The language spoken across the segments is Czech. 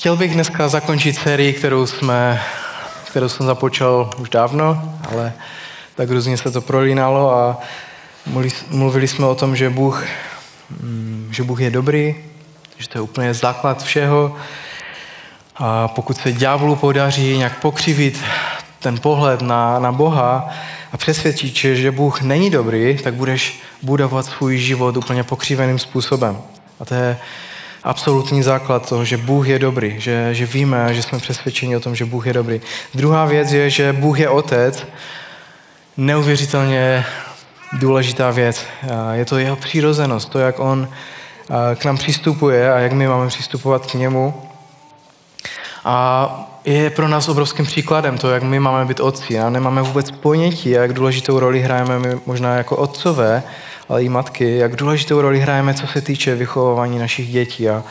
Chtěl bych dneska zakončit sérii, kterou, jsme, kterou jsem započal už dávno, ale tak různě se to prolínalo a mluvili jsme o tom, že Bůh, mm, že Bůh je dobrý, že to je úplně základ všeho. A pokud se ďáblu podaří nějak pokřivit ten pohled na, na Boha a přesvědčit, že Bůh není dobrý, tak budeš budovat svůj život úplně pokřiveným způsobem. A to je absolutní základ toho, že Bůh je dobrý, že, že víme, že jsme přesvědčeni o tom, že Bůh je dobrý. Druhá věc je, že Bůh je otec, neuvěřitelně důležitá věc. Je to jeho přirozenost, to, jak on k nám přistupuje a jak my máme přistupovat k němu. A je pro nás obrovským příkladem to, jak my máme být otci. A nemáme vůbec ponětí, jak důležitou roli hrajeme my možná jako otcové, ale i matky, jak důležitou roli hrajeme, co se týče vychovávání našich dětí. A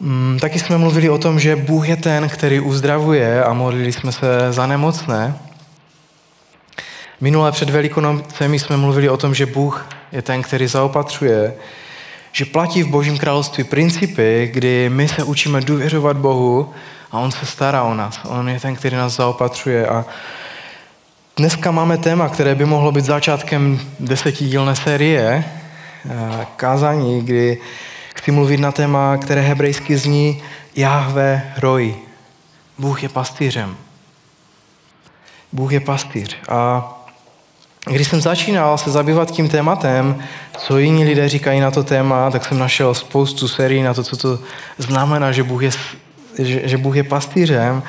mm, taky jsme mluvili o tom, že Bůh je ten, který uzdravuje a modlili jsme se za nemocné. Minule před Velikonocemi jsme mluvili o tom, že Bůh je ten, který zaopatřuje, že platí v Božím království principy, kdy my se učíme důvěřovat Bohu a On se stará o nás. On je ten, který nás zaopatřuje. A dneska máme téma, které by mohlo být začátkem desetidílné série eh, kázání, kdy chci mluvit na téma, které hebrejsky zní Jahve Roj. Bůh je pastýřem. Bůh je pastýř. A když jsem začínal se zabývat tím tématem, co jiní lidé říkají na to téma, tak jsem našel spoustu sérií na to, co to znamená, že Bůh je, že, že Bůh je pastýřem,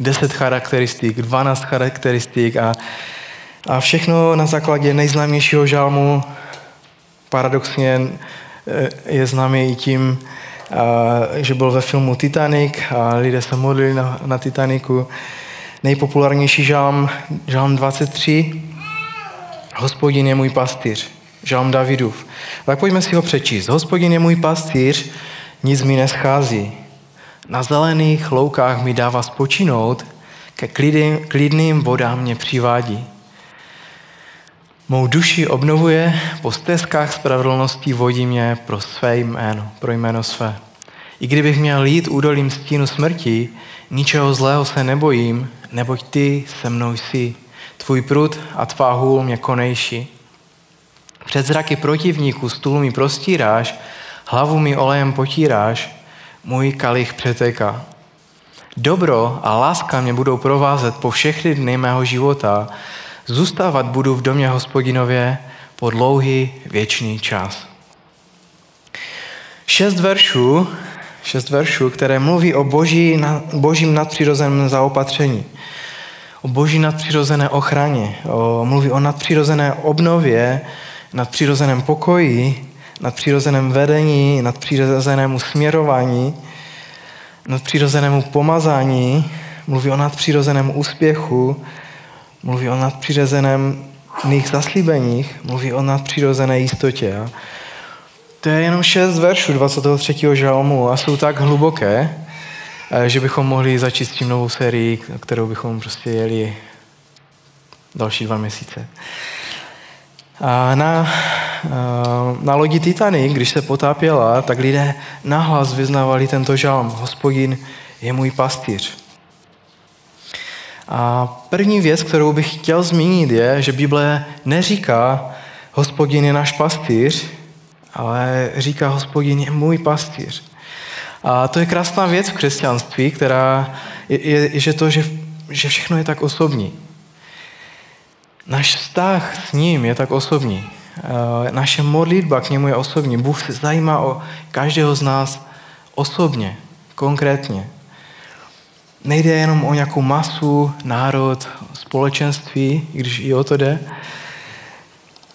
10 charakteristik, 12 charakteristik a, a všechno na základě nejznámějšího žálmu. Paradoxně eh, je známý i tím, že byl ve filmu Titanic a lidé se modlili na, na Titaniku. Nejpopulárnější žálm, žálm 23, Hospodin je můj pastýř, žalm Davidův. Tak pojďme si ho přečíst. Hospodin je můj pastýř, nic mi neschází. Na zelených loukách mi dává spočinout, ke klidným, klidným vodám mě přivádí. Mou duši obnovuje, po stezkách spravedlnosti vodí mě pro své jméno, pro jméno své. I kdybych měl jít údolím stínu smrti, ničeho zlého se nebojím, neboť ty se mnou jsi. Tvůj prut a tvá hůl mě konejší. Před zraky protivníků stůl mi prostíráš, hlavu mi olejem potíráš, můj kalich přeteká. Dobro a láska mě budou provázet po všechny dny mého života. Zůstávat budu v domě hospodinově po dlouhý věčný čas. Šest veršů, šest veršů, které mluví o boží, božím nadpřirozeném zaopatření o boží nadpřirozené ochraně, o, mluví o nadpřirozené obnově, nadpřirozeném pokoji, nadpřirozeném vedení, nadpřirozenému směrování, nadpřirozenému pomazání, mluví o nadpřirozeném úspěchu, mluví o nadpřirozeném zaslíbeních, mluví o nadpřirozené jistotě. To je jenom šest veršů 23. žalmu a jsou tak hluboké, Eh, že bychom mohli začít s tím novou sérii, kterou bychom prostě jeli další dva měsíce. A na, eh, na lodi Titanic, když se potápěla, tak lidé nahlas vyznávali tento žalm. Hospodin je můj pastýř. A první věc, kterou bych chtěl zmínit, je, že Bible neříká, hospodin je náš pastýř, ale říká, hospodin je můj pastýř. A to je krásná věc v křesťanství, která je, je že to, že, že všechno je tak osobní. Náš vztah s ním je tak osobní. Naše modlitba k němu je osobní. Bůh se zajímá o každého z nás osobně, konkrétně. Nejde jenom o nějakou masu, národ, společenství, když i o to jde,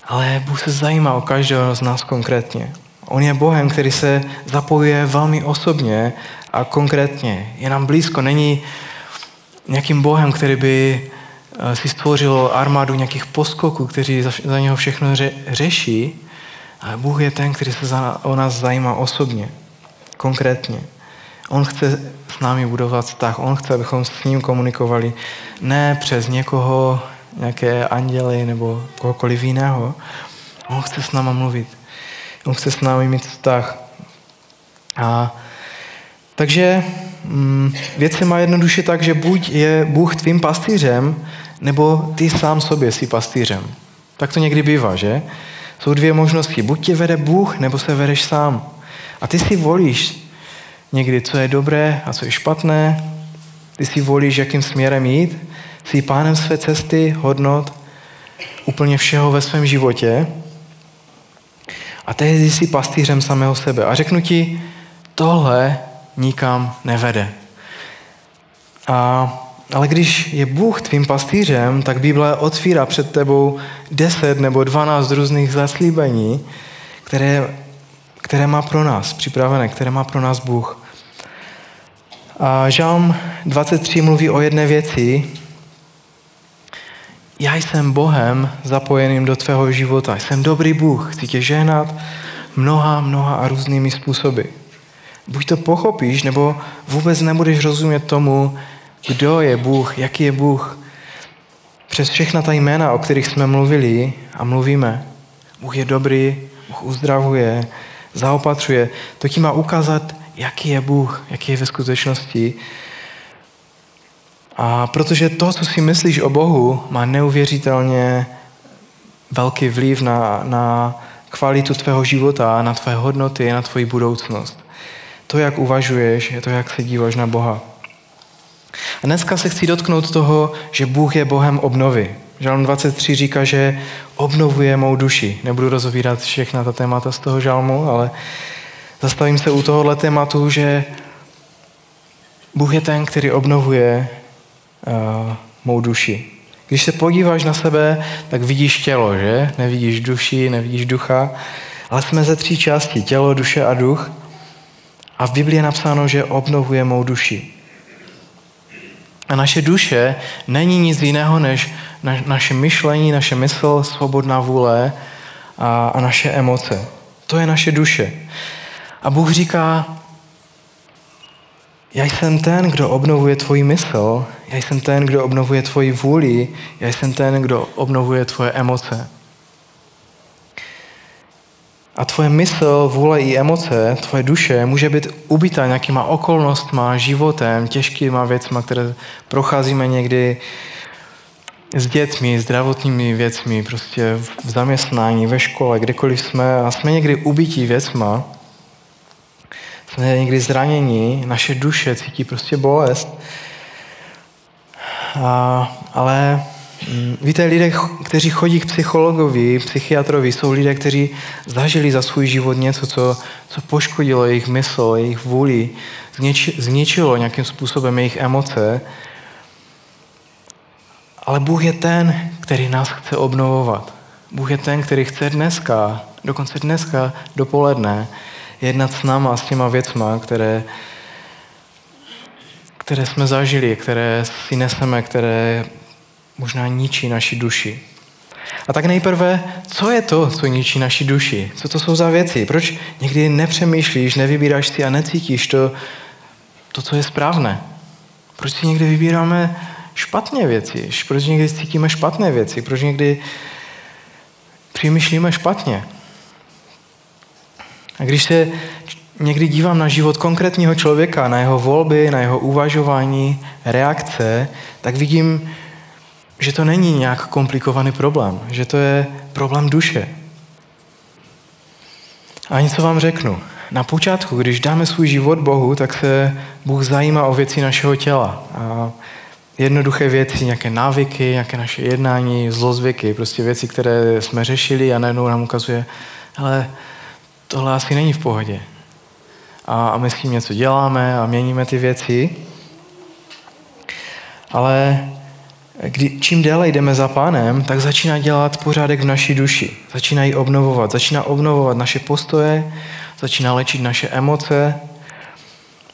ale Bůh se zajímá o každého z nás konkrétně. On je Bohem, který se zapojuje velmi osobně a konkrétně. Je nám blízko, není nějakým Bohem, který by eh, si stvořil armádu nějakých poskoků, kteří za, za něho všechno ře, řeší, ale Bůh je ten, který se za, o nás zajímá osobně, konkrétně. On chce s námi budovat vztah, on chce, abychom s ním komunikovali ne přes někoho, nějaké anděly nebo kohokoliv jiného. On chce s náma mluvit. On chce s námi mít vztah. A Takže mm, věc se má jednoduše tak, že buď je Bůh tvým pastýřem, nebo ty sám sobě jsi pastýřem. Tak to někdy bývá, že? Jsou dvě možnosti. Buď tě vede Bůh, nebo se vedeš sám. A ty si volíš někdy, co je dobré a co je špatné. Ty si volíš, jakým směrem jít. Jsi pánem své cesty, hodnot, úplně všeho ve svém životě. A tehdy jsi pastýřem samého sebe. A řeknu ti, tohle nikam nevede. A, ale když je Bůh tvým pastýřem, tak Bible otvírá před tebou deset nebo dvanáct různých zaslíbení, které, které má pro nás připravené, které má pro nás Bůh. A Žálm 23 mluví o jedné věci. Já jsem Bohem zapojeným do tvého života. Jsem dobrý Bůh. Chci tě žehnat mnoha, mnoha a různými způsoby. Buď to pochopíš, nebo vůbec nebudeš rozumět tomu, kdo je Bůh, jaký je Bůh. Přes všechna ta jména, o kterých jsme mluvili a mluvíme. Bůh je dobrý, Bůh uzdravuje, zaopatřuje. To ti má ukázat, jaký je Bůh, jaký je ve skutečnosti. A protože to, co si myslíš o Bohu, má neuvěřitelně velký vliv na, na kvalitu tvého života, na tvé hodnoty, na tvoji budoucnost to, jak uvažuješ, je to, jak se díváš na Boha. A dneska se chci dotknout toho, že Bůh je Bohem obnovy. Žalm 23 říká, že obnovuje mou duši. Nebudu rozovírat všechna ta témata z toho žalmu, ale zastavím se u tohohle tématu, že Bůh je ten, který obnovuje uh, mou duši. Když se podíváš na sebe, tak vidíš tělo, že? Nevidíš duši, nevidíš ducha, ale jsme ze tří části, tělo, duše a duch. A v Biblii je napsáno, že obnovuje mou duši. A naše duše není nic jiného než na, naše myšlení, naše mysl, svobodná vůle a naše emoce. To je naše duše. A Bůh říká, já jsem ten, kdo obnovuje tvoji mysl, já jsem ten, kdo obnovuje tvoji vůli, já jsem ten, kdo obnovuje tvoje emoce. A tvoje mysl, vůle i emoce, tvoje duše může být ubita nějakýma okolnostma, životem, těžkýma věcma, které procházíme někdy s dětmi, zdravotními věcmi, prostě v zaměstnání, ve škole, kdekoliv jsme a jsme někdy ubití věcma, jsme někdy zranění, naše duše cítí prostě bolest. A, ale víte, lidé, kteří chodí k psychologovi, psychiatrovi, jsou lidé, kteří zažili za svůj život něco, co, co poškodilo jejich mysl, jejich vůli, zničilo nějakým způsobem jejich emoce. Ale Bůh je ten, který nás chce obnovovat. Bůh je ten, který chce dneska, dokonce dneska dopoledne, jednat s náma, s těma věcma, které, které jsme zažili, které si neseme, které možná ničí naši duši. A tak nejprve, co je to, co ničí naši duši? Co to jsou za věci? Proč někdy nepřemýšlíš, nevybíráš si a necítíš to, to co je správné? Proč si někdy vybíráme špatné věci? Proč někdy cítíme špatné věci? Proč někdy přemýšlíme špatně? A když se někdy dívám na život konkrétního člověka, na jeho volby, na jeho uvažování, reakce, tak vidím, že to není nějak komplikovaný problém, že to je problém duše. A něco vám řeknu. Na počátku, když dáme svůj život Bohu, tak se Bůh zajímá o věci našeho těla. A jednoduché věci, nějaké návyky, nějaké naše jednání, zlozvyky, prostě věci, které jsme řešili a najednou nám ukazuje, ale tohle asi není v pohodě. A, a my s tím něco děláme a měníme ty věci. Ale kdy, čím déle jdeme za pánem, tak začíná dělat pořádek v naší duši. Začíná ji obnovovat. Začíná obnovovat naše postoje, začíná léčit naše emoce.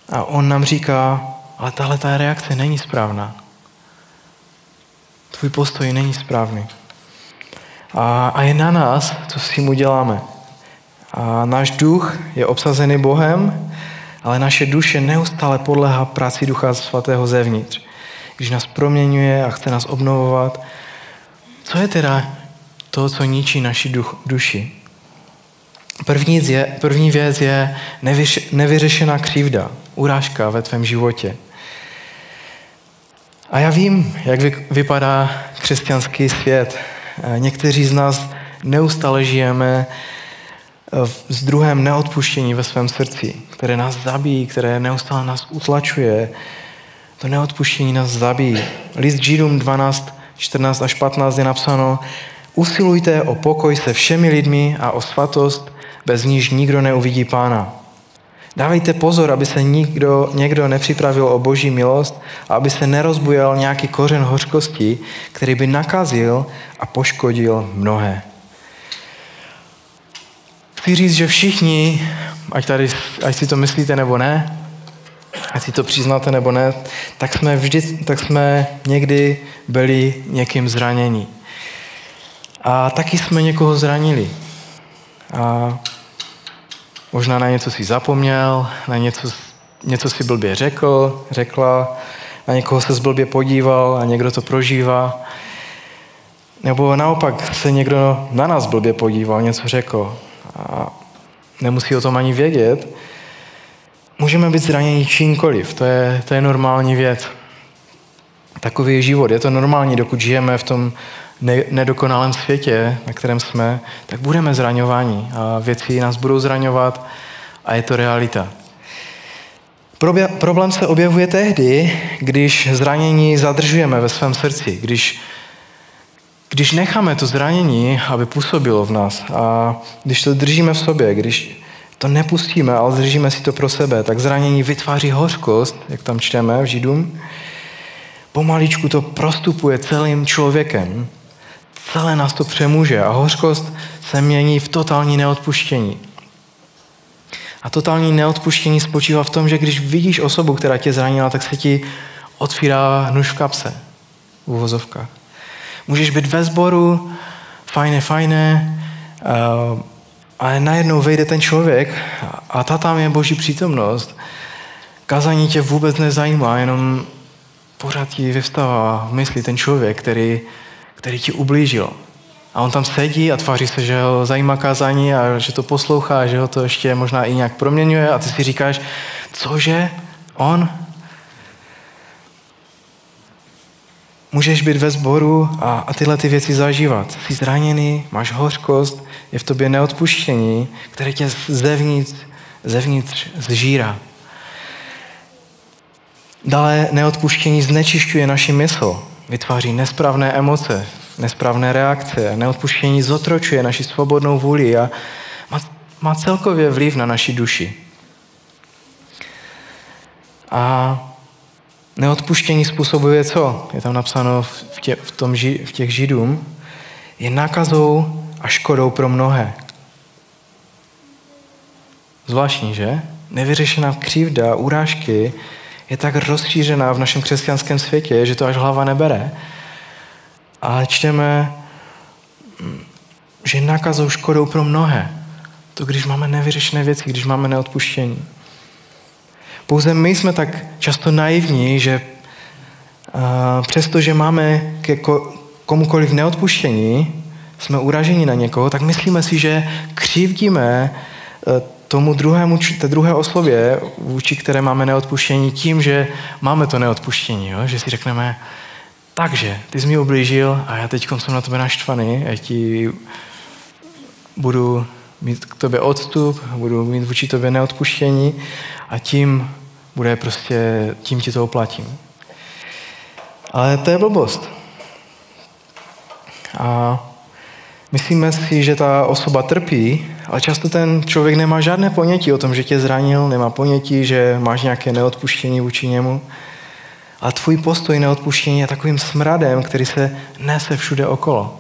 A on nám říká, ale tahle ta reakce není správná. Tvůj postoj není správný. A, a je na nás, co s tím uděláme. A náš duch je obsazený Bohem, ale naše duše neustále podlehá práci Ducha Svatého zevnitř když nás proměňuje a chce nás obnovovat. Co je teda to, co ničí naši duch, duši? První, je, první věc je nevyřešená křivda, urážka ve tvém životě. A já vím, jak vypadá křesťanský svět. Někteří z nás neustále žijeme s druhem neodpuštění ve svém srdci, které nás zabíjí, které neustále nás utlačuje. To neodpuštění nás zabíjí. List Židům 12, 14 až 15 je napsáno Usilujte o pokoj se všemi lidmi a o svatost, bez níž nikdo neuvidí pána. Dávejte pozor, aby se nikdo, někdo nepřipravil o boží milost a aby se nerozbujal nějaký kořen hořkosti, který by nakazil a poškodil mnohé. Chci říct, že všichni, ať, tady, ať si to myslíte nebo ne, ať si to přiznáte nebo ne, tak jsme, vždy, tak jsme někdy byli někým zraněni. A taky jsme někoho zranili. A možná na něco si zapomněl, na něco, něco si blbě řekl, řekla, na někoho se zblbě podíval a někdo to prožívá. Nebo naopak se někdo na nás blbě podíval, něco řekl a nemusí o tom ani vědět. Můžeme být zraněni čímkoliv, to je, to je normální věc. Takový je život, je to normální, dokud žijeme v tom ne- nedokonalém světě, na kterém jsme, tak budeme zraňováni a věci nás budou zraňovat a je to realita. Probě- problém se objevuje tehdy, když zranění zadržujeme ve svém srdci, když, když necháme to zranění, aby působilo v nás a když to držíme v sobě, když to nepustíme, ale držíme si to pro sebe, tak zranění vytváří hořkost, jak tam čteme v Židům. Pomaličku to prostupuje celým člověkem Celé nás to přemůže a hořkost se mění v totální neodpuštění. A totální neodpuštění spočívá v tom, že když vidíš osobu, která tě zranila, tak se ti otvírá nůž v kapse, v uvozovkách. Můžeš být ve sboru, fajné, fajné, uh, ale najednou vejde ten člověk a ta tam je boží přítomnost. Kazání tě vůbec nezajímá, jenom pořád ti vyvstává v mysli ten člověk, který který ti ublížil. A on tam sedí a tváří se, že ho zajímá kázání a že to poslouchá, že ho to ještě možná i nějak proměňuje a ty si říkáš, cože? On? Můžeš být ve sboru a, a tyhle ty věci zažívat. Jsi zraněný, máš hořkost, je v tobě neodpuštění, které tě zevnitř, zevnitř zžírá. Dále neodpuštění znečišťuje naši mysl vytváří nesprávné emoce, nesprávné reakce. Neodpuštění zotročuje naši svobodnou vůli a má, má celkově vliv na naši duši. A neodpuštění způsobuje co? Je tam napsáno v, tě, v, tom, v těch židům. Je nákazou a škodou pro mnohé. Zvláštní, že? Nevyřešená křivda, urážky je tak rozšířená v našem křesťanském světě, že to až hlava nebere. A čteme, že nakazou škodou pro mnohé. To, když máme nevyřešené věci, když máme neodpuštění. Pouze my jsme tak často naivní, že přestože máme ke komukoliv neodpuštění, jsme uraženi na někoho, tak myslíme si, že křivdíme e, tomu druhému, té druhé oslově, vůči které máme neodpuštění, tím, že máme to neodpuštění, jo? že si řekneme, takže, ty jsi mi ublížil a já teď jsem na tebe naštvaný, já ti budu mít k tobě odstup, budu mít vůči tobě neodpuštění a tím bude prostě, tím ti to oplatím. Ale to je blbost. A Myslíme si, že ta osoba trpí, ale často ten člověk nemá žádné ponětí o tom, že tě zranil, nemá ponětí, že máš nějaké neodpuštění vůči němu. A tvůj postoj neodpuštění je takovým smradem, který se nese všude okolo.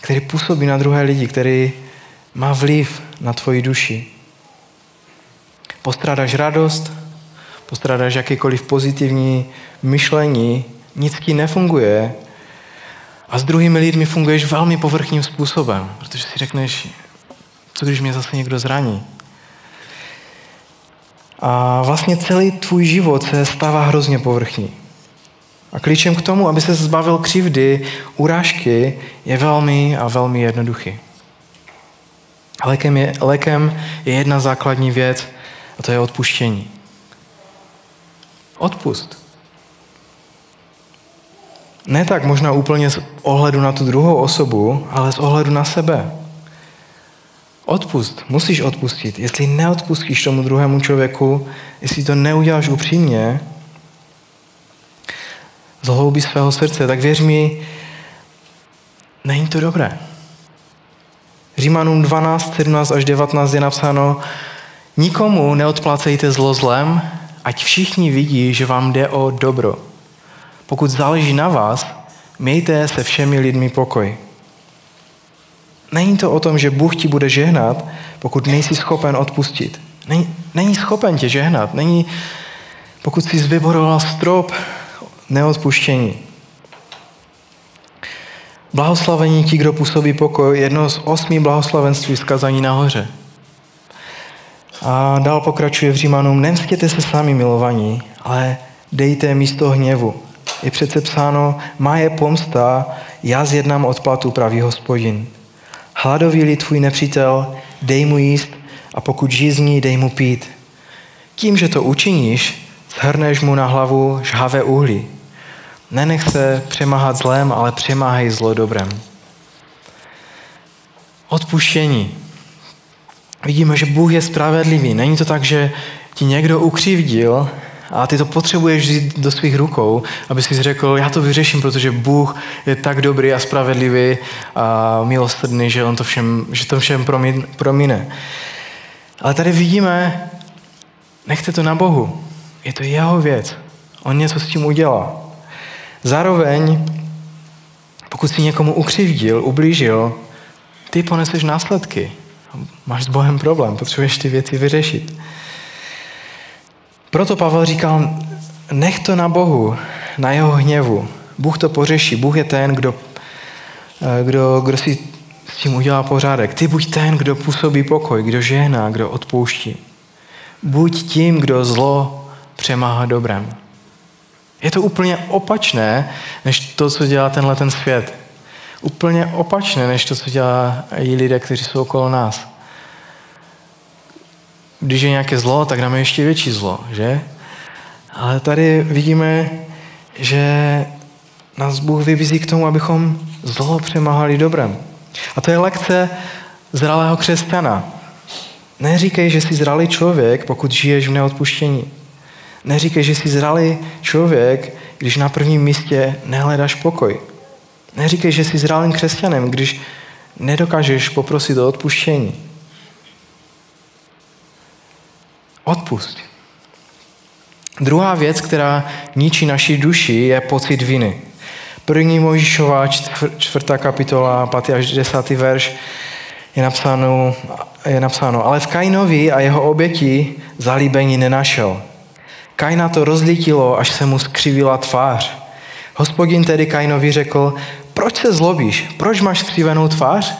Který působí na druhé lidi, který má vliv na tvoji duši. Postrádáš radost, postrádáš jakýkoliv pozitivní myšlení, nic ti nefunguje, a s druhými lidmi funguješ velmi povrchním způsobem, protože si řekneš, co když mě zase někdo zraní. A vlastně celý tvůj život se stává hrozně povrchní. A klíčem k tomu, aby se zbavil křivdy, urážky, je velmi a velmi jednoduchý. Lékem je, lékem je jedna základní věc A to je odpuštění. Odpust. Ne tak možná úplně z ohledu na tu druhou osobu, ale z ohledu na sebe. Odpust, musíš odpustit. Jestli neodpustíš tomu druhému člověku, jestli to neuděláš upřímně, z hloubi svého srdce, tak věř mi, není to dobré. Římanům 12, 17 až 19 je napsáno, nikomu neodplácejte zlo zlem, ať všichni vidí, že vám jde o dobro. Pokud záleží na vás, mějte se všemi lidmi pokoj. Není to o tom, že Bůh ti bude žehnat, pokud nejsi schopen odpustit. Není, není schopen tě žehnat. Není, pokud jsi vyboroval strop neodpuštění. Blahoslavení ti, kdo působí pokoj, jedno z osmi blahoslavenství zkazání nahoře. A dál pokračuje v Římanům, nemstěte se sami milovaní, ale dejte místo hněvu. Je přece psáno, má je pomsta, já zjednám odplatu, pravý hospodin. Hladový tvůj nepřítel, dej mu jíst a pokud žízní, dej mu pít. Tím, že to učiníš, zhrneš mu na hlavu žhavé uhlí. Nenech se přemáhat zlem, ale přemáhej zlo dobrem. Odpuštění. Vidíme, že Bůh je spravedlivý. Není to tak, že ti někdo ukřivdil a ty to potřebuješ vzít do svých rukou, aby si řekl, já to vyřeším, protože Bůh je tak dobrý a spravedlivý a milosrdný, že, on to všem, že to všem promine. Ale tady vidíme, nechte to na Bohu. Je to jeho věc. On něco s tím udělá. Zároveň, pokud si někomu ukřivdil, ublížil, ty poneseš následky. Máš s Bohem problém, potřebuješ ty věci vyřešit. Proto Pavel říkal, nech to na Bohu, na jeho hněvu. Bůh to pořeší. Bůh je ten, kdo, eh, kdo, kdo si s tím udělá pořádek. Ty buď ten, kdo působí pokoj, kdo žehná, kdo odpouští. Buď tím, kdo zlo přemáhá dobrem. Je to úplně opačné, než to, co dělá tenhle ten svět. Úplně opačné, než to, co dělají lidé, kteří jsou okolo nás. Když je nějaké zlo, tak dáme ještě větší zlo, že? Ale tady vidíme, že nás Bůh vybízí k tomu, abychom zlo přemáhali dobrem. A to je lekce zralého křesťana. Neříkej, že jsi zralý člověk, pokud žiješ v neodpuštění. Neříkej, že jsi zralý člověk, když na prvním místě nehledáš pokoj. Neříkej, že jsi zralým křesťanem, když nedokážeš poprosit o odpuštění. Odpust. Druhá věc, která ničí naši duši, je pocit viny. První Mojžíšová čtvrtá kapitola, 5. až 10. verš je napsáno, je napsáno, ale v Kainovi a jeho oběti zalíbení nenašel. Kaina to rozlítilo, až se mu skřivila tvář. Hospodin tedy Kainovi řekl, proč se zlobíš? Proč máš skřivenou tvář?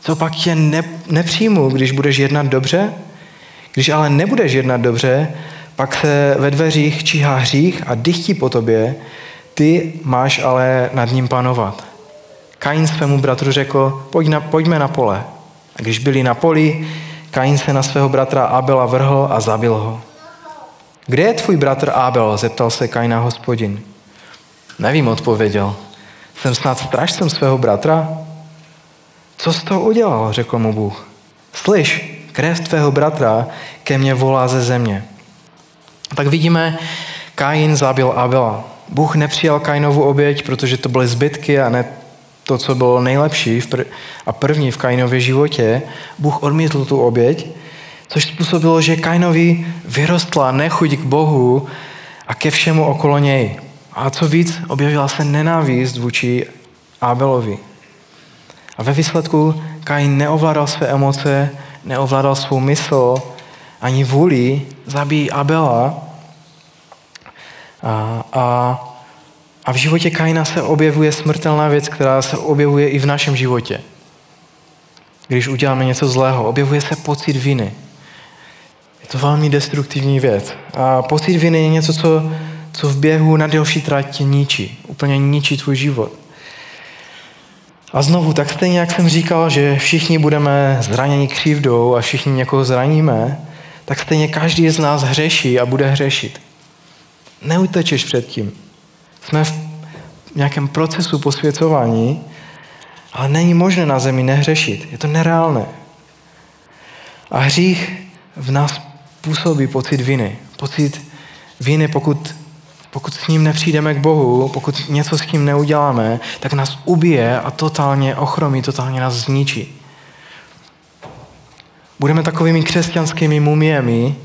Co pak tě ne, nepřijmu, když budeš jednat dobře? Když ale nebudeš jednat dobře, pak se ve dveřích číhá hřích a dychtí po tobě, ty máš ale nad ním panovat. Kain svému bratru řekl, Pojď na, pojďme na pole. A když byli na poli, Kain se na svého bratra Abela vrhl a zabil ho. Kde je tvůj bratr Abel? zeptal se Kaina hospodin. Nevím, odpověděl. Jsem snad strážcem svého bratra? Co z toho udělal, řekl mu Bůh. Slyš, krev tvého bratra ke mně volá ze země. Tak vidíme, Kain zabil Abela. Bůh nepřijal Kainovu oběť, protože to byly zbytky a ne to, co bylo nejlepší a první v Kainově životě. Bůh odmítl tu oběť což způsobilo, že Kainovi vyrostla nechuť k Bohu a ke všemu okolo něj. A co víc, objevila se nenávist vůči Abelovi. A ve výsledku Kain neovládal své emoce, neovládal svou mysl, ani vůli, zabíjí Abela. A, a, a v životě Kaina se objevuje smrtelná věc, která se objevuje i v našem životě. Když uděláme něco zlého, objevuje se pocit viny to velmi destruktivní věc. A pocit viny je něco, co, co v běhu na delší trať ničí. Úplně ničí tvůj život. A znovu, tak stejně jak jsem říkal, že všichni budeme zraněni křivdou a všichni někoho zraníme, tak stejně každý z nás hřeší a bude hřešit. Neutečeš před tím. Jsme v nějakém procesu posvěcování, ale není možné na zemi nehřešit. Je to nereálné. A hřích v nás působí pocit viny. Pocit viny, pokud, pokud s ním nepřijdeme k Bohu, pokud něco s tím neuděláme, tak nás ubije a totálně ochromí, totálně nás zničí. Budeme takovými křesťanskými mumiemi,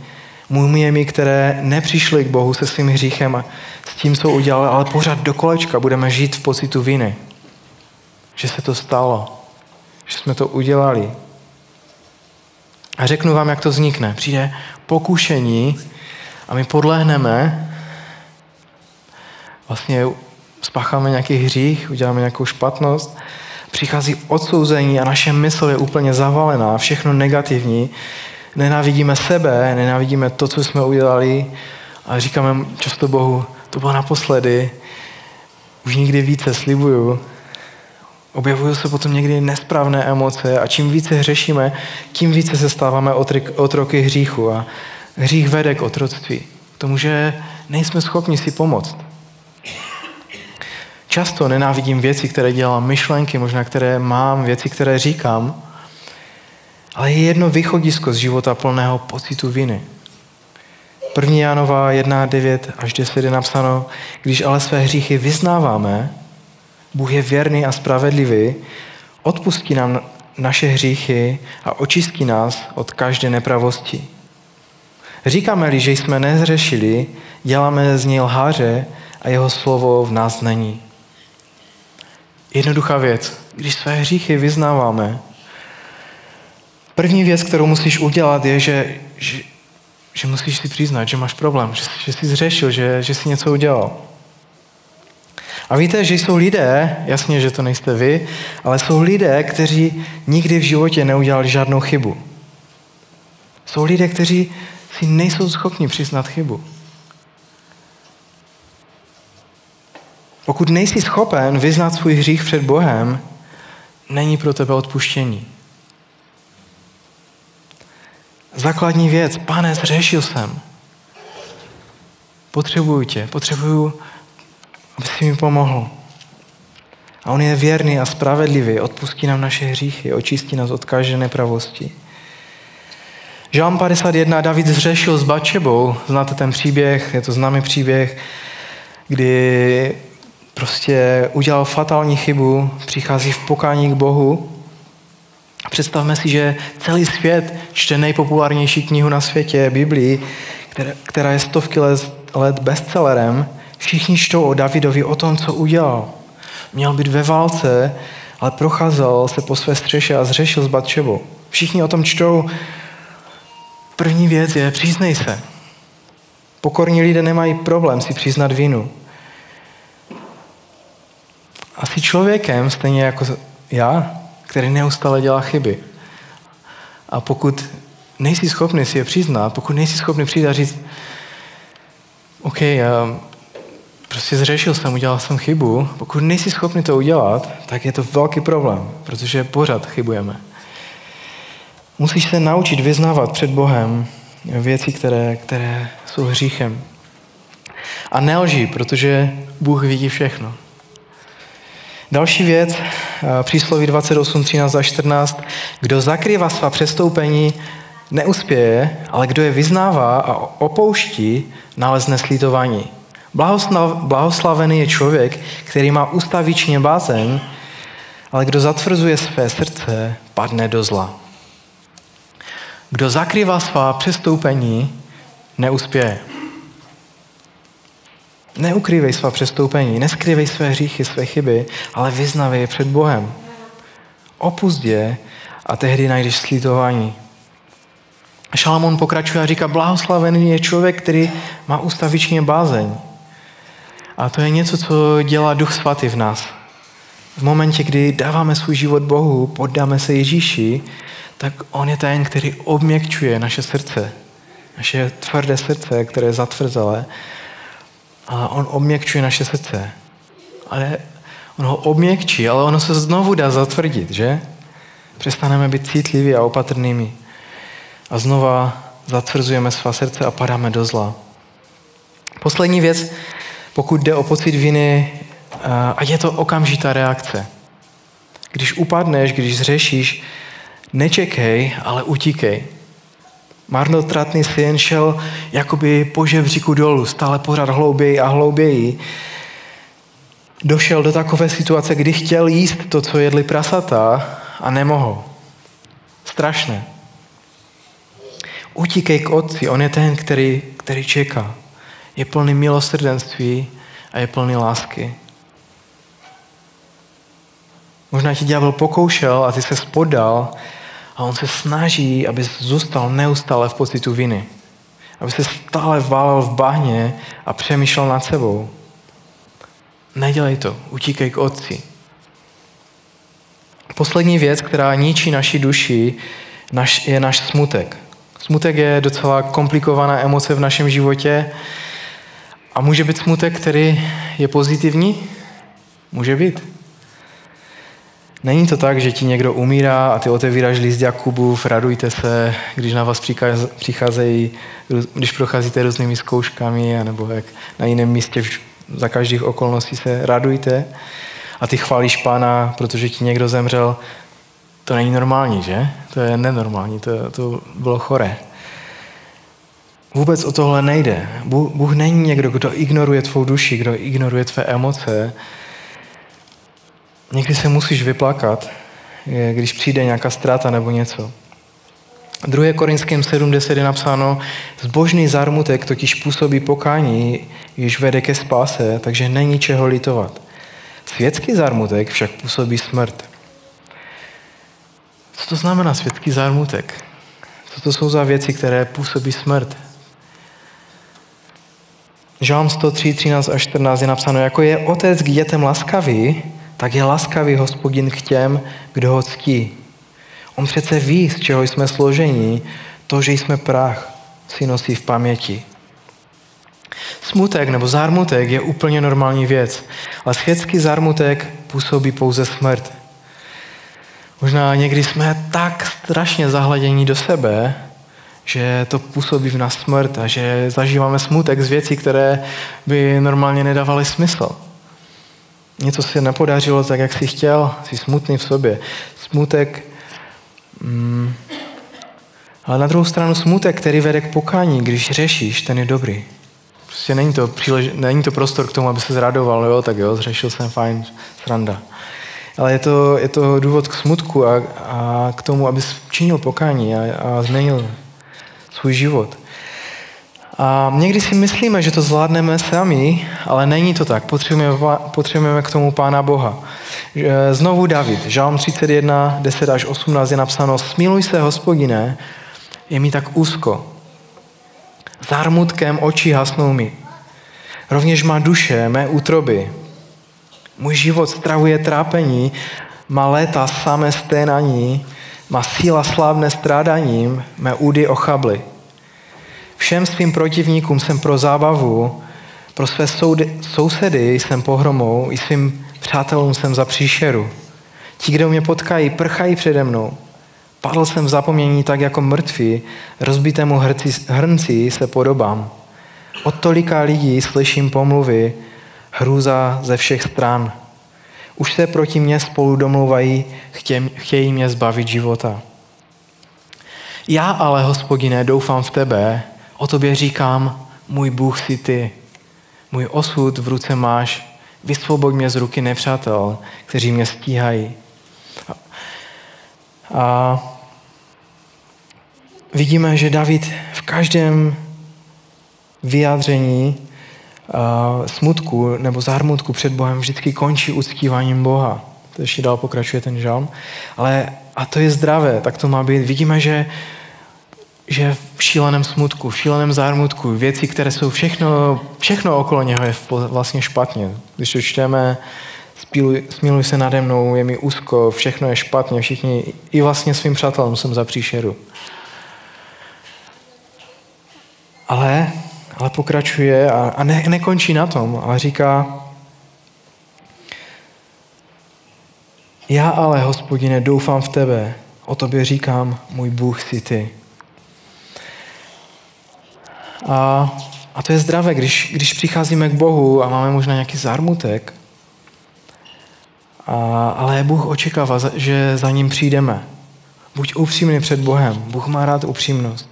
mumiemi, které nepřišly k Bohu se svým hříchem a s tím, co udělali, ale pořád do kolečka budeme žít v pocitu viny. Že se to stalo. Že jsme to udělali. A řeknu vám, jak to vznikne. Přijde pokušení a my podlehneme, vlastně spácháme nějaký hřích, uděláme nějakou špatnost, přichází odsouzení a naše mysl je úplně zavalená, všechno negativní, nenávidíme sebe, nenávidíme to, co jsme udělali a říkáme často Bohu, to bylo naposledy, už nikdy více, slibuju. Objevují se potom někdy nesprávné emoce a čím více hřešíme, tím více se stáváme otroky hříchu a hřích vede k otroctví. K tomu, že nejsme schopni si pomoct. Často nenávidím věci, které dělám, myšlenky možná, které mám, věci, které říkám, ale je jedno východisko z života plného pocitu viny. 1. Janova 1, 9 až 10 je napsáno, když ale své hříchy vyznáváme, Bůh je věrný a spravedlivý, odpustí nám naše hříchy a očistí nás od každé nepravosti. Říkáme-li, že jsme nezřešili, děláme z něj lháře a jeho slovo v nás není. Jednoduchá věc. Když své hříchy vyznáváme, první věc, kterou musíš udělat, je, že, že, že musíš si přiznat, že máš problém, že, že jsi zřešil, že, že jsi něco udělal. A víte, že jsou lidé, jasně, že to nejste vy, ale jsou lidé, kteří nikdy v životě neudělali žádnou chybu. Jsou lidé, kteří si nejsou schopni přiznat chybu. Pokud nejsi schopen vyznat svůj hřích před Bohem, není pro tebe odpuštění. Základní věc, pane, zřešil jsem. Potřebuju tě, potřebuju, aby si mi pomohl. A on je věrný a spravedlivý, odpustí nám naše hříchy, očistí nás od každé nepravosti. Žám 51, David zřešil s Bačebou, znáte ten příběh, je to známý příběh, kdy prostě udělal fatální chybu, přichází v pokání k Bohu. Představme si, že celý svět čte nejpopulárnější knihu na světě, Biblii, která je stovky let bestsellerem. Všichni čtou o Davidovi, o tom, co udělal. Měl být ve válce, ale procházel se po své střeše a zřešil s Batšebou. Všichni o tom čtou. První věc je, přiznej se. Pokorní lidé nemají problém si přiznat vinu asi člověkem, stejně jako já, který neustále dělá chyby. A pokud nejsi schopný si je přiznat, pokud nejsi schopný přijít a říct, OK, prostě zřešil jsem, udělal jsem chybu, pokud nejsi schopný to udělat, tak je to velký problém, protože pořád chybujeme. Musíš se naučit vyznávat před Bohem věci, které, které jsou hříchem. A nelží, protože Bůh vidí všechno. Další věc, eh, přísloví 28, 13 a 14. Kdo zakrývá svá přestoupení, neuspěje, ale kdo je vyznává a opouští, nalezne slítování. Blahoslavený je člověk, který má ustavičně bázeň, ale kdo zatvrzuje své srdce, padne do zla. Kdo zakrývá svá přestoupení, neuspěje. Neukrývej svá přestoupení, neskrývej své hříchy, své chyby, ale vyznavej je před Bohem. Opust je a tehdy najdeš slítování. Šalamón pokračuje a říká, blahoslavený je člověk, který má ustavičně bázeň. A to je něco, co dělá Duch Svatý v nás. V momentě, kdy dáváme svůj život Bohu, poddáme se Ježíši, tak On je ten, který obměkčuje naše srdce. Naše tvrdé srdce, které je zatvrzelé a on obměkčuje naše srdce. Ale on ho obměkčí, ale ono se znovu dá zatvrdit, že? Přestaneme být citliví a opatrnými. A znova zatvrzujeme svá srdce a padáme do zla. Poslední věc, pokud jde o pocit viny, a je to okamžitá reakce. Když upadneš, když zřešíš, nečekej, ale utíkej. Marnotratný syn šel jakoby po žebříku dolů, stále pořád hlouběji a hlouběji. Došel do takové situace, kdy chtěl jíst to, co jedli prasata a nemohl. Strašné. Utíkej k otci, on je ten, který, který čeká. Je plný milosrdenství a je plný lásky. Možná ti ďábel pokoušel a ty se spodal a on se snaží, aby zůstal neustále v pocitu viny. Aby se stále válel v bahně a přemýšlel nad sebou. Nedělej to, utíkej k otci. Poslední věc, která ničí naši duši, je náš smutek. Smutek je docela komplikovaná emoce v našem životě a může být smutek, který je pozitivní? Může být. Není to tak, že ti někdo umírá a ty otevíráš list Jakubův, radujte se, když na vás přicházejí, když procházíte různými zkouškami, nebo jak na jiném místě za každých okolností se radujte a ty chválíš pána, protože ti někdo zemřel. To není normální, že? To je nenormální, to, to bylo choré. Vůbec o tohle nejde. Bůh není někdo, kdo ignoruje tvou duši, kdo ignoruje tvé emoce, Někdy se musíš vyplakat, když přijde nějaká ztráta nebo něco. 2. Korinským 70 je napsáno, zbožný zármutek totiž působí pokání, již vede ke spáse, takže není čeho litovat. Světský zármutek však působí smrt. Co to znamená světský zármutek? Co to jsou za věci, které působí smrt? Žálm 103, 13 a 14 je napsáno, jako je otec k dětem laskavý, tak je laskavý hospodin k těm, kdo ho ctí. On přece ví, z čeho jsme složení, to, že jsme prach, si nosí v paměti. Smutek nebo zármutek je úplně normální věc, ale světský zármutek působí pouze smrt. Možná někdy jsme tak strašně zahladění do sebe, že to působí v nás smrt a že zažíváme smutek z věcí, které by normálně nedávaly smysl. Něco se nepodařilo tak, jak jsi chtěl, jsi smutný v sobě. Smutek, mm, ale na druhou stranu smutek, který vede k pokání, když řešíš, ten je dobrý. Prostě není to, přílež, není to prostor k tomu, aby se zradoval, jo, tak jo, zřešil jsem, fajn, sranda. Ale je to, je to důvod k smutku a, a k tomu, abys činil pokání a, a změnil svůj život. A někdy si myslíme, že to zvládneme sami, ale není to tak. Potřebujeme, potřebujeme k tomu Pána Boha. Znovu David, Žálm 31, 10 až 18 je napsáno Smiluj se, hospodine, je mi tak úzko. Zármutkem očí hasnou mi. Rovněž má duše, mé útroby. Můj život stravuje trápení, má léta samé sténaní, má síla slávné strádaním, mé údy ochably. Všem svým protivníkům jsem pro zábavu, pro své soudy, sousedy jsem pohromou, i svým přátelům jsem za příšeru. Ti, kdo mě potkají, prchají přede mnou. Padl jsem v zapomnění tak jako mrtvý, rozbitému hrci, hrnci se podobám. Od tolika lidí slyším pomluvy, hrůza ze všech stran. Už se proti mně spolu domluvají, chtějí mě zbavit života. Já ale, hospodine, doufám v tebe, O tobě říkám, můj Bůh si ty. Můj osud v ruce máš. Vysvoboď mě z ruky nepřátel, kteří mě stíhají. A vidíme, že David v každém vyjádření smutku nebo zármutku před Bohem vždycky končí uctíváním Boha. To ještě dál pokračuje ten žalm. Ale a to je zdravé, tak to má být. Vidíme, že že v šíleném smutku, v šíleném zármutku, věci, které jsou všechno, všechno okolo něho je vlastně špatně. Když to čteme, smiluj se nade mnou, je mi úzko, všechno je špatně, všichni, i vlastně svým přátelům jsem za příšeru. Ale, ale pokračuje a, a ne, nekončí na tom, ale říká, já ale, hospodine, doufám v tebe, o tobě říkám, můj Bůh si ty. A, a to je zdravé, když, když přicházíme k Bohu a máme možná nějaký zármutek, a, ale Bůh očekává, že za ním přijdeme. Buď upřímný před Bohem. Bůh má rád upřímnost.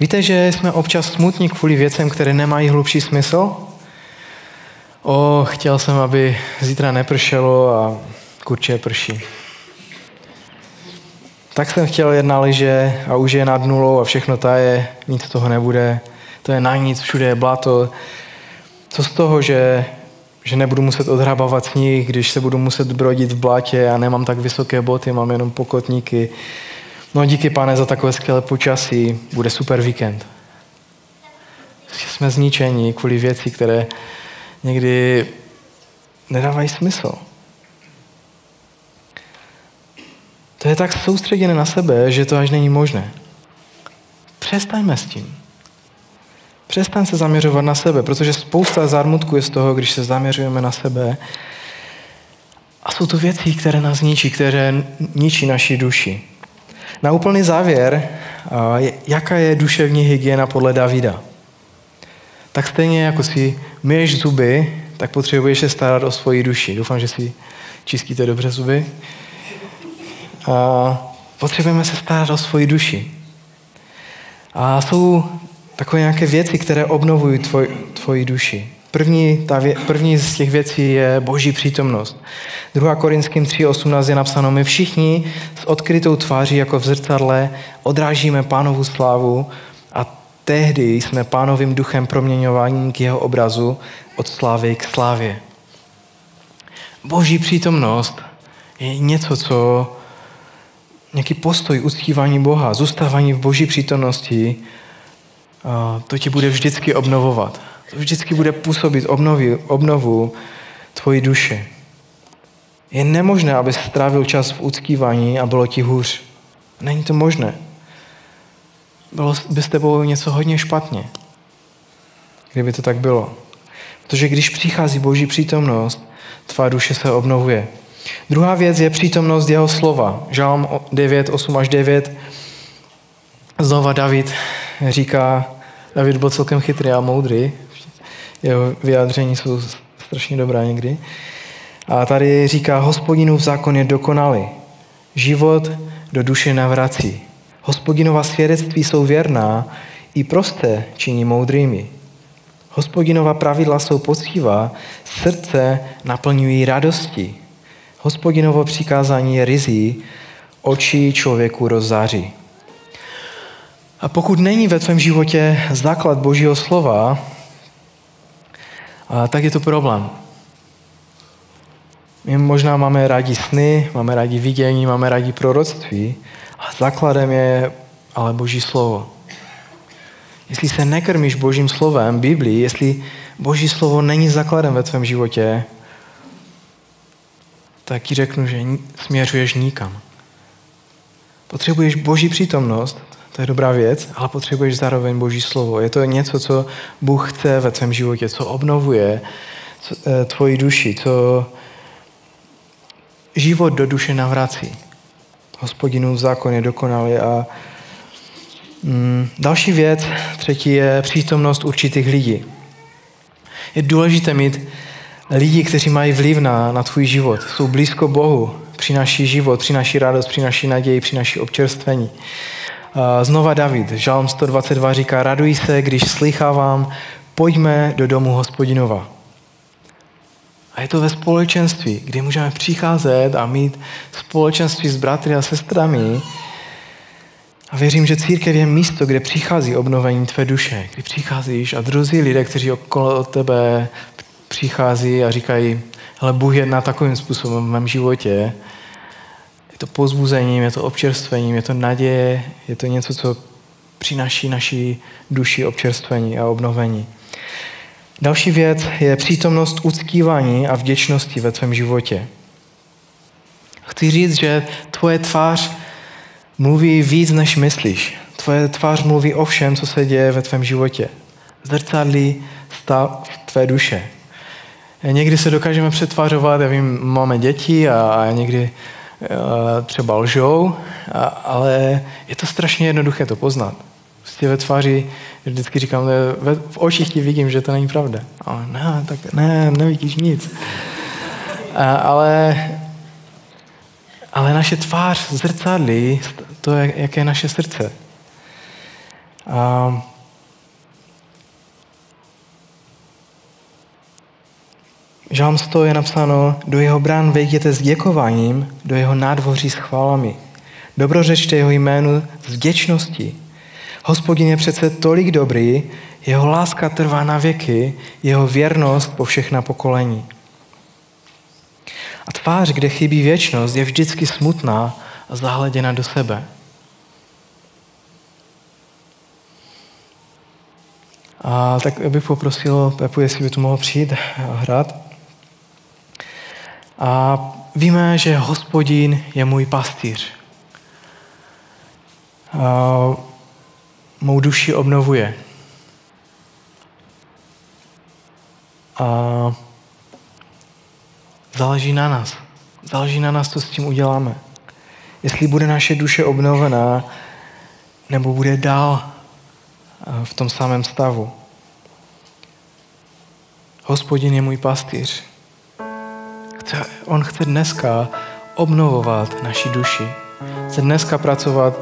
Víte, že jsme občas smutní kvůli věcem, které nemají hlubší smysl? O, chtěl jsem, aby zítra nepršelo a kurče prší. Tak jsem chtěl jedna liže a už je nad nulou a všechno taje, nic z toho nebude. To je na nic, všude je blato. Co z toho, že, že nebudu muset odhrabávat sníh, když se budu muset brodit v blátě a nemám tak vysoké boty, mám jenom pokotníky. No díky pane za takové skvělé počasí, bude super víkend. Jsme zničeni kvůli věci, které někdy nedávají smysl. To je tak soustředěné na sebe, že to až není možné. Přestaňme s tím. Přestaň se zaměřovat na sebe, protože spousta zármutku je z toho, když se zaměřujeme na sebe. A jsou to věci, které nás ničí, které ničí naši duši. Na úplný závěr, jaká je duševní hygiena podle Davida? Tak stejně jako si myješ zuby, tak potřebuješ se starat o svoji duši. Doufám, že si čistíte dobře zuby. Potřebujeme se starat o svoji duši. A jsou takové nějaké věci, které obnovují tvoj, tvoji duši. První, ta vě, první z těch věcí je boží přítomnost. 2. Korinským 3.18 je napsáno, my všichni s odkrytou tváří jako v zrcadle odrážíme pánovu slávu a tehdy jsme pánovým duchem proměňování k jeho obrazu od slávy k slávě. Boží přítomnost je něco, co nějaký postoj uctívání Boha, zůstávání v boží přítomnosti, to ti bude vždycky obnovovat. To vždycky bude působit obnovu, obnovu tvojí duše. Je nemožné, aby strávil čas v uctívání a bylo ti hůř. Není to možné. Bylo by s tebou něco hodně špatně, kdyby to tak bylo. Protože když přichází Boží přítomnost, tvá duše se obnovuje. Druhá věc je přítomnost jeho slova. Žálm 9, 8 až 9. Znova David říká, David byl celkem chytrý a moudrý. Jeho vyjádření jsou strašně dobrá někdy. A tady říká, hospodinův zákon je dokonalý. Život do duše navrací. Hospodinova svědectví jsou věrná, i prosté činí moudrými. Hospodinova pravidla jsou poctivá, srdce naplňují radosti. Hospodinovo přikázání je rizí, oči člověku rozzáří. A pokud není ve tvém životě základ Božího slova, tak je to problém. My možná máme rádi sny, máme rádi vidění, máme rádi proroctví, a základem je ale Boží slovo. Jestli se nekrmíš Božím slovem, Biblii, jestli Boží slovo není základem ve tvém životě, tak ti řeknu, že směřuješ nikam. Potřebuješ Boží přítomnost, to je dobrá věc, ale potřebuješ zároveň Boží slovo. Je to něco, co Bůh chce ve tvém životě, co obnovuje eh, tvoji duši, co život do duše navrací. Hospodinův zákon je dokonalý a mm, další věc, třetí je přítomnost určitých lidí. Je důležité mít lidi, kteří mají vliv na, na tvůj život, jsou blízko Bohu, přináší život, přináší radost, přináší naději, přináší občerstvení. Znova David, Žalm 122 říká, raduj se, když slychávám, pojďme do domu hospodinova. A je to ve společenství, kdy můžeme přicházet a mít společenství s bratry a sestrami. A věřím, že církev je místo, kde přichází obnovení tvé duše, kdy přicházíš a druzí lidé, kteří okolo tebe přichází a říkají, ale Bůh jedná takovým způsobem v mém životě. Je to pozbuzením, je to občerstvením, je to naděje, je to něco, co přináší naší duši občerstvení a obnovení. Další věc je přítomnost uctívání a vděčnosti ve tvém životě. Chci říct, že tvoje tvář mluví víc, než myslíš. Tvoje tvář mluví o všem, co se děje ve tvém životě. Zrcadlí stav tvé duše. Někdy se dokážeme přetvářovat, já vím, máme děti a, a někdy a, třeba lžou, a, ale je to strašně jednoduché to poznat. Prostě ve tváři, vždycky říkám, ve, v očích ti vidím, že to není pravda. Ale ne, tak ne, nevidíš nic. A, ale, ale naše tvář zrcadlí to, jak, jaké je naše srdce. A, Žálm 100 je napsáno, do jeho brán vejděte s děkováním, do jeho nádvoří s chválami. Dobrořečte jeho jménu s vděčností. Hospodin je přece tolik dobrý, jeho láska trvá na věky, jeho věrnost po všechna pokolení. A tvář, kde chybí věčnost, je vždycky smutná a zahleděna do sebe. A tak bych poprosil Pepu, jestli by tu mohl přijít a hrát. A víme, že hospodin je můj pastýř. A mou duši obnovuje. A záleží na nás. Záleží na nás, co s tím uděláme. Jestli bude naše duše obnovená, nebo bude dál v tom samém stavu. Hospodin je můj pastýř. On chce dneska obnovovat naši duši. Chce dneska pracovat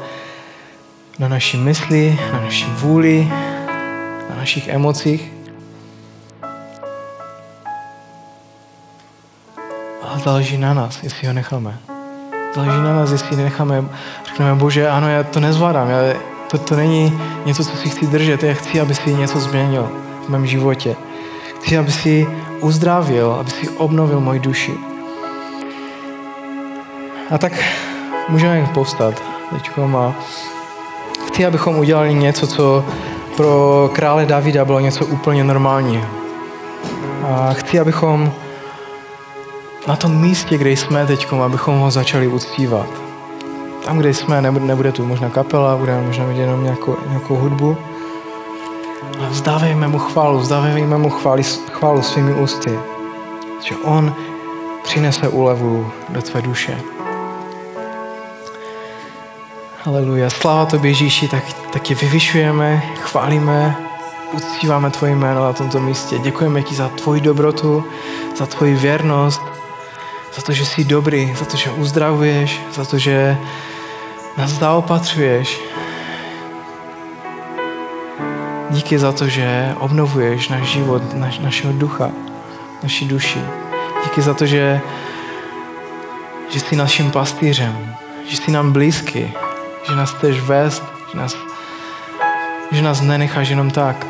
na naší mysli, na naší vůli, na našich emocích. A záleží na nás, jestli ho necháme. Záleží na nás, jestli necháme, řekneme, bože, ano, já to nezvládám, já, to, to není něco, co si chci držet, já chci, aby si něco změnil v mém životě. Chci, aby si uzdravil, aby si obnovil moji duši. A tak můžeme povstat teď a chci, abychom udělali něco, co pro krále Davida bylo něco úplně normálního. A chci, abychom na tom místě, kde jsme teď, abychom ho začali uctívat. Tam, kde jsme, nebude, nebude tu možná kapela, bude možná mít jenom nějakou, nějakou hudbu. Ale vzdávejme mu chválu, vzdávejme mu chváli, chválu svými ústy. Že on přinese úlevu do tvé duše. Haleluja. Sláva tobě, Ježíši, tak, tak tě vyvyšujeme, chválíme, uctíváme tvoje jméno na tomto místě. Děkujeme ti za tvoji dobrotu, za tvoji věrnost, za to, že jsi dobrý, za to, že uzdravuješ, za to, že nás zaopatřuješ. Díky za to, že obnovuješ náš život, naš, našeho ducha, naší duši. Díky za to, že, že jsi naším pastýřem, že jsi nám blízký, že nás chceš vést, že nás, že nás nenecháš jenom tak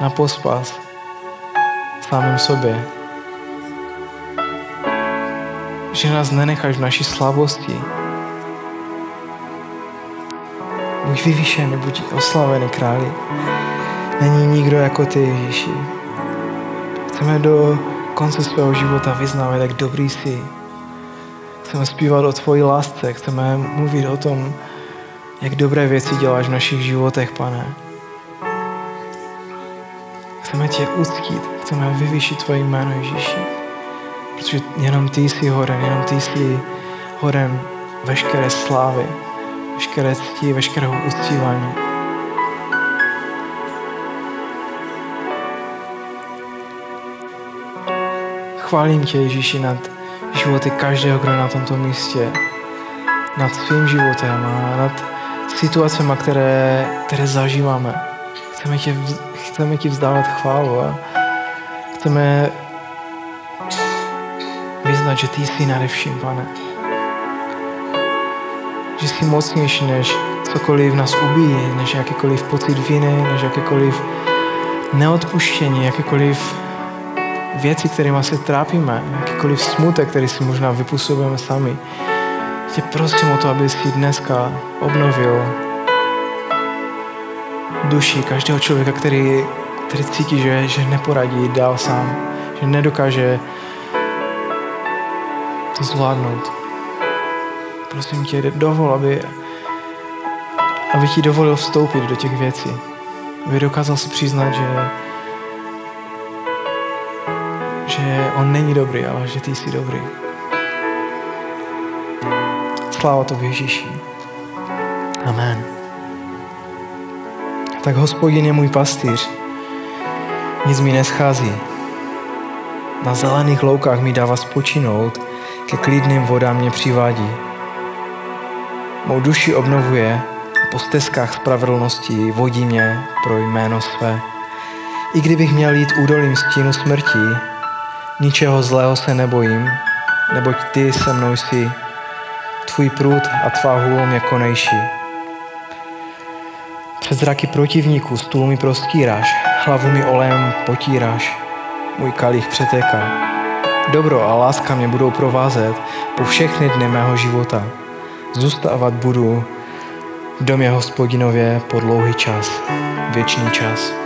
na pospas samým sobě. Že nás nenecháš v naší slabosti. Buď vyvýšený, buď oslavený králi. Není nikdo jako ty, Ježíši. Chceme do konce svého života vyznávat, jak dobrý jsi, Chceme zpívat o tvoji lásce, chceme mluvit o tom, jak dobré věci děláš v našich životech, pane. Chceme tě uctít, chceme vyvýšit tvoje jméno Ježíši. Protože jenom ty jsi hoden, jenom ty jsi hoden veškeré slávy, veškeré ctí, veškerého uctívání. Chválím tě, Ježíši, nad životy každého, kdo je na tomto místě, nad svým životem a nad situacemi, které, které zažíváme. Chceme ti, chceme ti vzdávat chválu a chceme vyznat, že ty jsi nadevším, pane. Že jsi mocnější než cokoliv nás ubíjí, než jakýkoliv pocit viny, než jakýkoliv neodpuštění, jakýkoliv věci, kterými se trápíme, jakýkoliv smutek, který si možná vypůsobujeme sami. Tě prosím o to, aby si dneska obnovil duši každého člověka, který, který cítí, že, že neporadí dál sám, že nedokáže to zvládnout. Prosím tě, dovol, aby, aby ti dovolil vstoupit do těch věcí. Aby dokázal si přiznat, že že on není dobrý, ale že ty jsi dobrý. Sláva to Ježíši. Amen. tak hospodin je můj pastýř. Nic mi neschází. Na zelených loukách mi dává spočinout, ke klidným vodám mě přivádí. Mou duši obnovuje a po stezkách spravedlnosti vodí mě pro jméno své. I kdybych měl jít údolím stínu smrti, ničeho zlého se nebojím, neboť ty se mnou jsi, tvůj prut a tvá hůl mě konejší. Před zraky protivníků stůl mi prostíráš, hlavu mi olejem potíráš, můj kalich přetéká. Dobro a láska mě budou provázet po všechny dny mého života. Zůstávat budu v domě hospodinově po dlouhý čas, věčný čas.